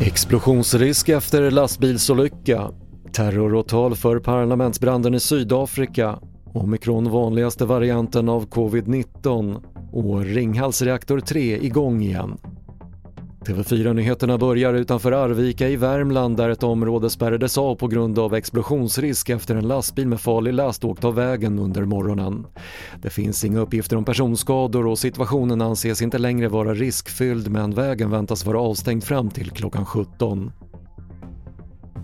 Explosionsrisk efter lastbilsolycka. Terroråtal för parlamentsbranden i Sydafrika. Omikron vanligaste varianten av covid-19 och Ringhals reaktor 3 igång igen. TV4-nyheterna börjar utanför Arvika i Värmland där ett område spärrades av på grund av explosionsrisk efter en lastbil med farlig last åkt av vägen under morgonen. Det finns inga uppgifter om personskador och situationen anses inte längre vara riskfylld men vägen väntas vara avstängd fram till klockan 17.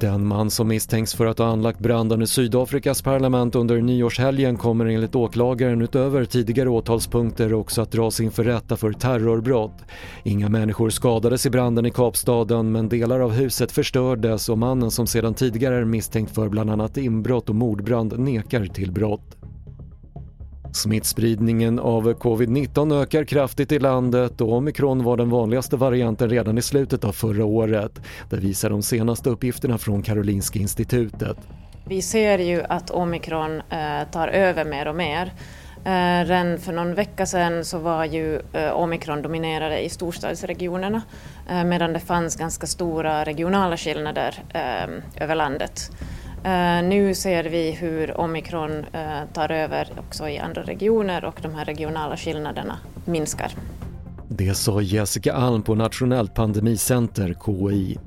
Den man som misstänks för att ha anlagt branden i Sydafrikas parlament under nyårshelgen kommer enligt åklagaren utöver tidigare åtalspunkter också att dras inför rätta för terrorbrott. Inga människor skadades i branden i Kapstaden men delar av huset förstördes och mannen som sedan tidigare är misstänkt för bland annat inbrott och mordbrand nekar till brott. Smittspridningen av covid-19 ökar kraftigt i landet och omikron var den vanligaste varianten redan i slutet av förra året. Det visar de senaste uppgifterna från Karolinska institutet. Vi ser ju att omikron eh, tar över mer och mer. Eh, redan för någon vecka sedan så var ju eh, omikron dominerade i storstadsregionerna medan det fanns ganska stora regionala skillnader över landet. Uh, nu ser vi hur omikron uh, tar över också i andra regioner och de här regionala skillnaderna minskar. Det sa Jessica Alm på Nationellt pandemicenter, KI.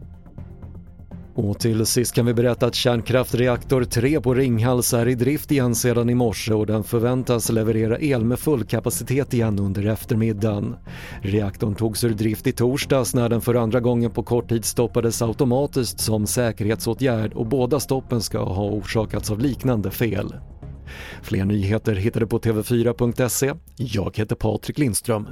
Och till sist kan vi berätta att kärnkraftreaktor 3 på Ringhals är i drift igen sedan i morse och den förväntas leverera el med full kapacitet igen under eftermiddagen. Reaktorn togs ur drift i torsdags när den för andra gången på kort tid stoppades automatiskt som säkerhetsåtgärd och båda stoppen ska ha orsakats av liknande fel. Fler nyheter hittar du på tv4.se. Jag heter Patrik Lindström.